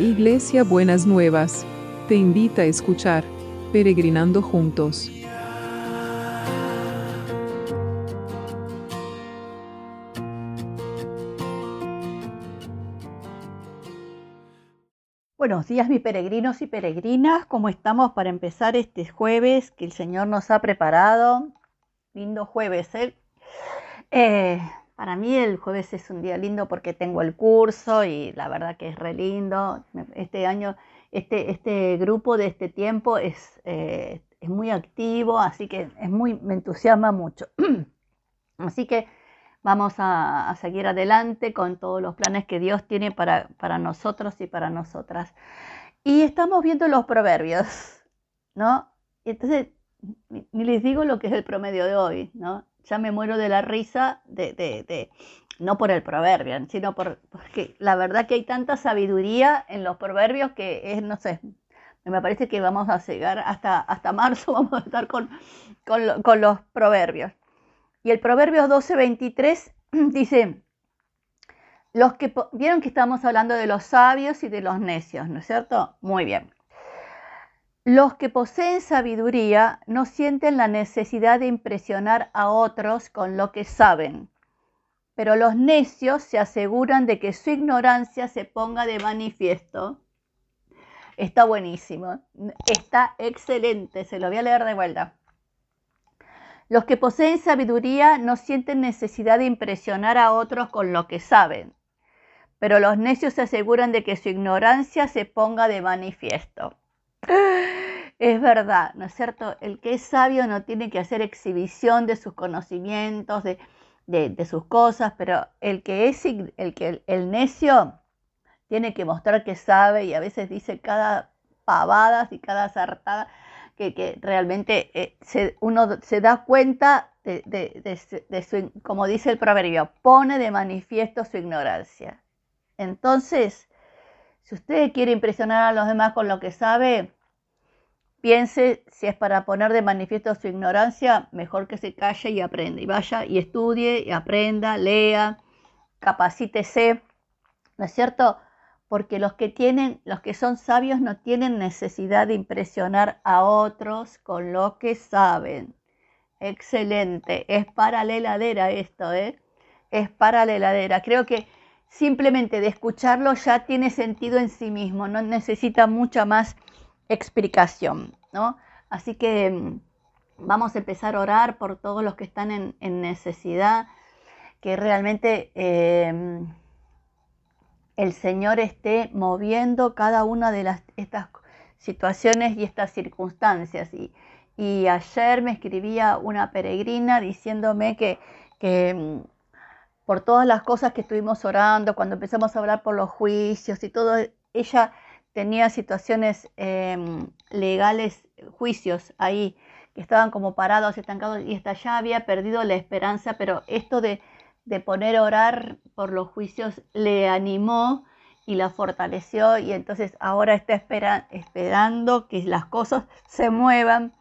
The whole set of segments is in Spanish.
Iglesia Buenas Nuevas, te invita a escuchar Peregrinando Juntos. Buenos días, mis peregrinos y peregrinas. ¿Cómo estamos para empezar este jueves que el Señor nos ha preparado? Lindo jueves, ¿eh? eh para mí el jueves es un día lindo porque tengo el curso y la verdad que es re lindo. Este año, este, este grupo de este tiempo es, eh, es muy activo, así que es muy, me entusiasma mucho. así que vamos a, seguir adelante con todos los planes que Dios tiene para, para nosotros y para nosotras. Y estamos viendo los proverbios, ¿no? Entonces, ni les digo lo que es el promedio de hoy, ¿no? Ya me muero de la risa, de, de, no por el proverbio, sino por, porque la verdad que hay tanta sabiduría en los proverbios que es, no sé, me parece que vamos a llegar hasta, hasta marzo, vamos a estar con, con, los proverbios. Y el proverbio 12:23 dice, los que vieron que estamos hablando de los sabios y de los necios, ¿no es cierto? Muy bien. Los que poseen sabiduría no sienten la necesidad de impresionar a otros con lo que saben, pero los necios se aseguran de que su ignorancia se ponga de manifiesto. Está buenísimo, está excelente, se lo voy a leer de vuelta. Los que poseen sabiduría no sienten necesidad de impresionar a otros con lo que saben, pero los necios se aseguran de que su ignorancia se ponga de manifiesto. Es verdad, ¿no es cierto? El que es sabio no tiene que hacer exhibición de sus conocimientos, de, sus cosas, pero el que es el, necio tiene que mostrar que sabe y a veces dice cada pavada y cada sartada que, realmente eh, uno se da cuenta de, de, su, como dice el proverbio, pone de manifiesto su ignorancia. Entonces, si usted quiere impresionar a los demás con lo que sabe, piense si es para poner de manifiesto su ignorancia, mejor que se calle y aprenda. Y vaya y estudie, y aprenda, lea, capacítese, ¿no es cierto? Porque los que tienen, los que son sabios no tienen necesidad de impresionar a otros con lo que saben. Excelente, es para la heladera esto, ¿eh? Es para la heladera. Creo que simplemente de escucharlo ya tiene sentido en sí mismo, no necesita mucha más explicación, ¿no? Así que mm, vamos a empezar a orar por todos los que están en, necesidad, que realmente em, el Señor esté moviendo cada una de las, estas situaciones y estas circunstancias. Y, y ayer me escribía una peregrina diciéndome que, que mm, por todas las cosas que estuvimos orando, cuando empezamos a hablar por los juicios y todo, ella tenía situaciones em, legales, juicios ahí, que estaban como parados, estancados, y esta ya había perdido la esperanza, pero esto de, poner a orar por los juicios le animó y la fortaleció, y entonces ahora está esperando que las cosas se muevan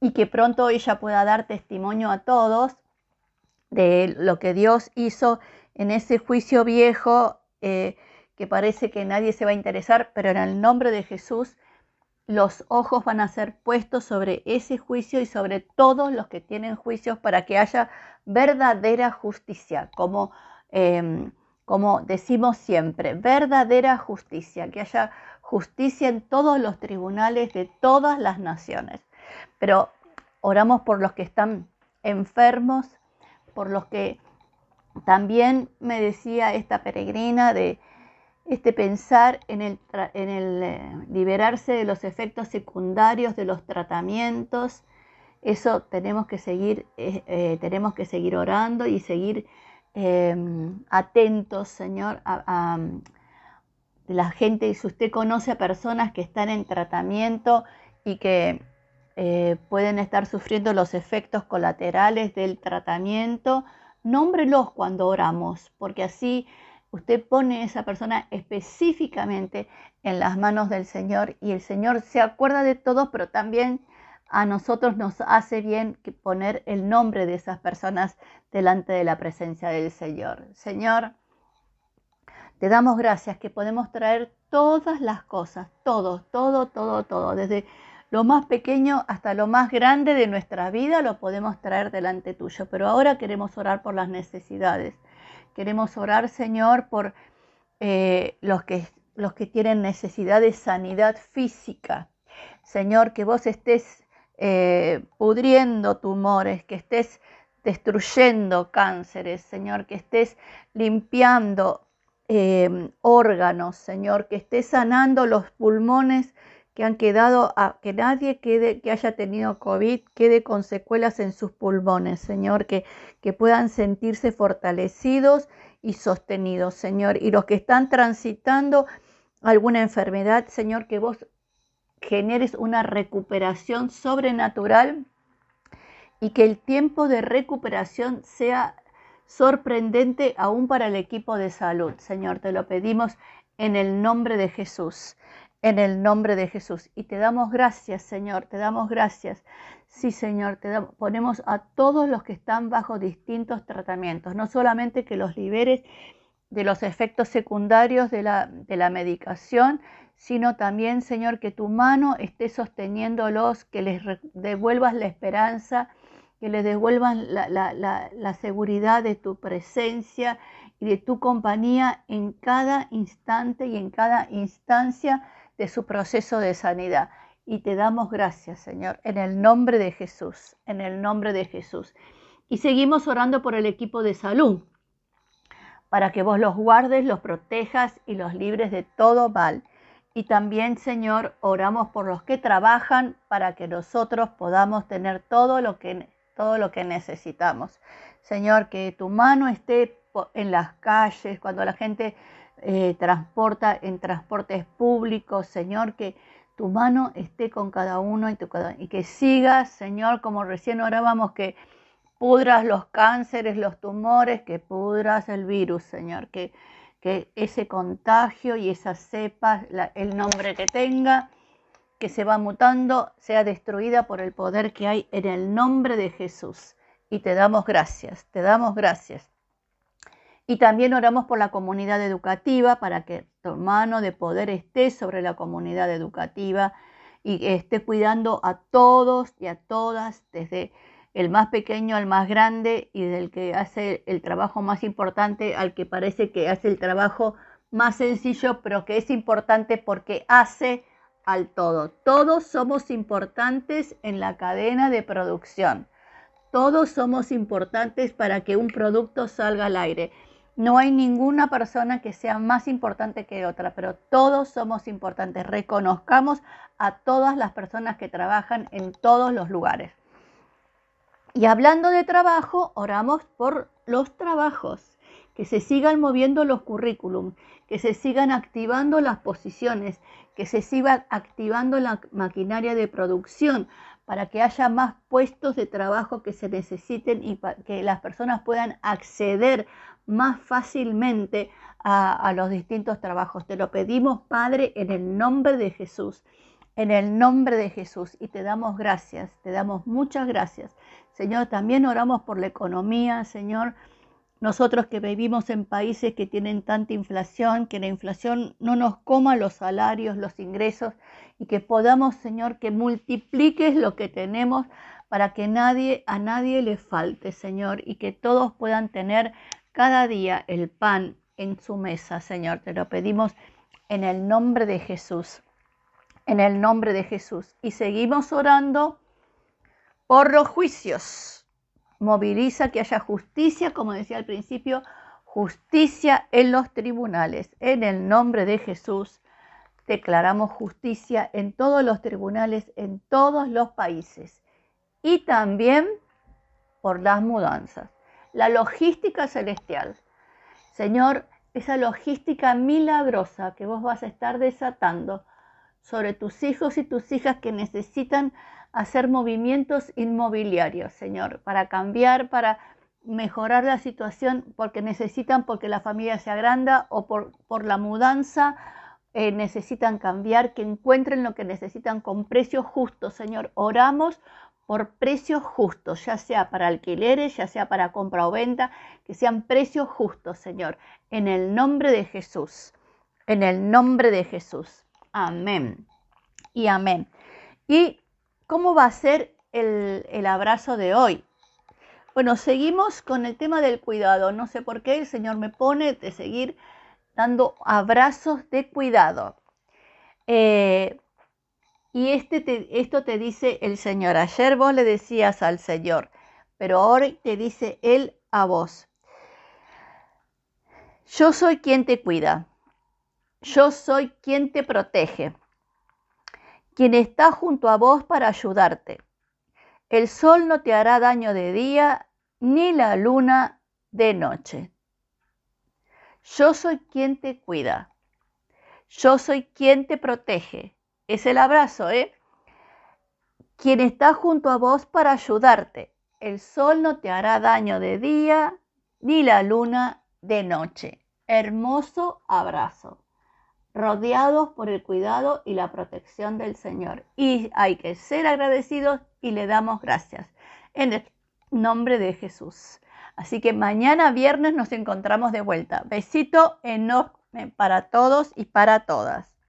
y que pronto ella pueda dar testimonio a todos de lo que Dios hizo en ese juicio viejo eh, que parece que nadie se va a interesar, pero en el nombre de Jesús los ojos van a ser puestos sobre ese juicio y sobre todos los que tienen juicios para que haya verdadera justicia, como, em, como decimos siempre, verdadera justicia, que haya justicia en todos los tribunales de todas las naciones. Pero oramos por los que están enfermos, por los que también me decía esta peregrina de este pensar en el, en el eh, liberarse de los efectos secundarios de los tratamientos. Eso tenemos que seguir, eh, eh, tenemos que seguir orando y seguir em, atentos, Señor, a, a, la gente. Si usted conoce a personas que están en tratamiento y que eh, pueden estar sufriendo los efectos colaterales del tratamiento, nómbrelos cuando oramos, porque así usted pone a esa persona específicamente en las manos del Señor y el Señor se acuerda de todos, pero también a nosotros nos hace bien poner el nombre de esas personas delante de la presencia del Señor. Señor, Te damos gracias que podemos traer todas las cosas, todo, todo, todo, todo, desde lo más pequeño hasta lo más grande de nuestra vida lo podemos traer delante tuyo. Pero ahora queremos orar por las necesidades. Queremos orar, Señor, por eh, los, que, los que tienen necesidad de sanidad física. Señor, que vos estés eh, pudriendo tumores, que estés destruyendo cánceres, Señor, que estés limpiando eh, órganos, Señor, que estés sanando los pulmones que han quedado, a, que nadie quede, que haya tenido COVID, quede con secuelas en sus pulmones, Señor, que, que puedan sentirse fortalecidos y sostenidos, Señor. Y los que están transitando alguna enfermedad, Señor, que vos generes una recuperación sobrenatural y que el tiempo de recuperación sea sorprendente aún para el equipo de salud. Señor, te lo pedimos en el nombre de Jesús en el nombre de Jesús. Y te damos gracias, Señor, te damos gracias. Sí, Señor, te ponemos a todos los que están bajo distintos tratamientos, no solamente que los liberes de los efectos secundarios de la, de la medicación, sino también, Señor, que tu mano esté sosteniéndolos, que les devuelvas la esperanza, que les devuelvan la, la, la seguridad de tu presencia y de tu compañía en cada instante y en cada instancia de su proceso de sanidad. Y te damos gracias, Señor, en el nombre de Jesús, en el nombre de Jesús. Y seguimos orando por el equipo de salud, para que vos los guardes, los protejas y los libres de todo mal. Y también, Señor, oramos por los que trabajan para que nosotros podamos tener todo lo que, todo lo que necesitamos. Señor, que tu mano esté en las calles, cuando la gente eh, transporta en transportes públicos, Señor, que tu mano esté con cada uno y, que sigas, Señor, como recién orábamos, que pudras los cánceres, los tumores, que pudras el virus, Señor, que, que ese contagio y esa cepa, el nombre que tenga, que se va mutando, sea destruida por el poder que hay en el nombre de Jesús. Y te damos gracias, te damos gracias. Y también oramos por la comunidad educativa para que tu mano de poder esté sobre la comunidad educativa y esté cuidando a todos y a todas, desde el más pequeño al más grande y del que hace el trabajo más importante al que parece que hace el trabajo más sencillo, pero que es importante porque hace al todo. Todos somos importantes en la cadena de producción. Todos somos importantes para que un producto salga al aire. No hay ninguna persona que sea más importante que otra, pero todos somos importantes. Reconozcamos a todas las personas que trabajan en todos los lugares. Y hablando de trabajo, oramos por los trabajos, que se sigan moviendo los currículum, que se sigan activando las posiciones, que se siga activando la maquinaria de producción para que haya más puestos de trabajo que se necesiten y que las personas puedan acceder más fácilmente a, los distintos trabajos. Te lo pedimos, Padre, en el nombre de Jesús, en el nombre de Jesús. Y te damos gracias, te damos muchas gracias. Señor, también oramos por la economía, Señor. Nosotros que vivimos en países que tienen tanta inflación, que la inflación no nos coma los salarios, los ingresos, y que podamos, Señor, que multipliques lo que tenemos para que nadie a nadie le falte, Señor, y que todos puedan tener cada día el pan en su mesa, Señor. Te lo pedimos en el nombre de Jesús, en el nombre de Jesús. Y seguimos orando por los juicios. Moviliza que haya justicia, como decía al principio, justicia en los tribunales. En el nombre de Jesús declaramos justicia en todos los tribunales, en todos los países. Y también por las mudanzas la logística celestial. Señor, esa logística milagrosa que vos vas a estar desatando sobre tus hijos y tus hijas que necesitan hacer movimientos inmobiliarios, Señor, para cambiar, para mejorar la situación, porque necesitan, porque la familia se agranda o por, por la mudanza, eh, necesitan cambiar, que encuentren lo que necesitan con precios justos, Señor. Oramos por precios justos, ya sea para alquileres, ya sea para compra o venta, que sean precios justos, Señor, en el nombre de Jesús, en el nombre de Jesús. Amén y amén. ¿Y cómo va a ser el, el abrazo de hoy? Bueno, seguimos con el tema del cuidado. No sé por qué el Señor me pone de seguir dando abrazos de cuidado. Eh, y este esto te dice el Señor. Ayer vos le decías al Señor, pero ahora te dice Él a vos. Yo soy quien te cuida. Yo soy quien te protege. Quien está junto a vos para ayudarte. El sol no te hará daño de día, ni la luna de noche. Yo soy quien te cuida. Yo soy quien te protege. Es el abrazo, ¿eh? Quien está junto a vos para ayudarte. El sol no te hará daño de día, ni la luna de noche. Hermoso abrazo. Rodeados por el cuidado y la protección del Señor. Y hay que ser agradecidos y le damos gracias. En el nombre de Jesús. Así que mañana viernes nos encontramos de vuelta. Besito enorme para todos y para todas.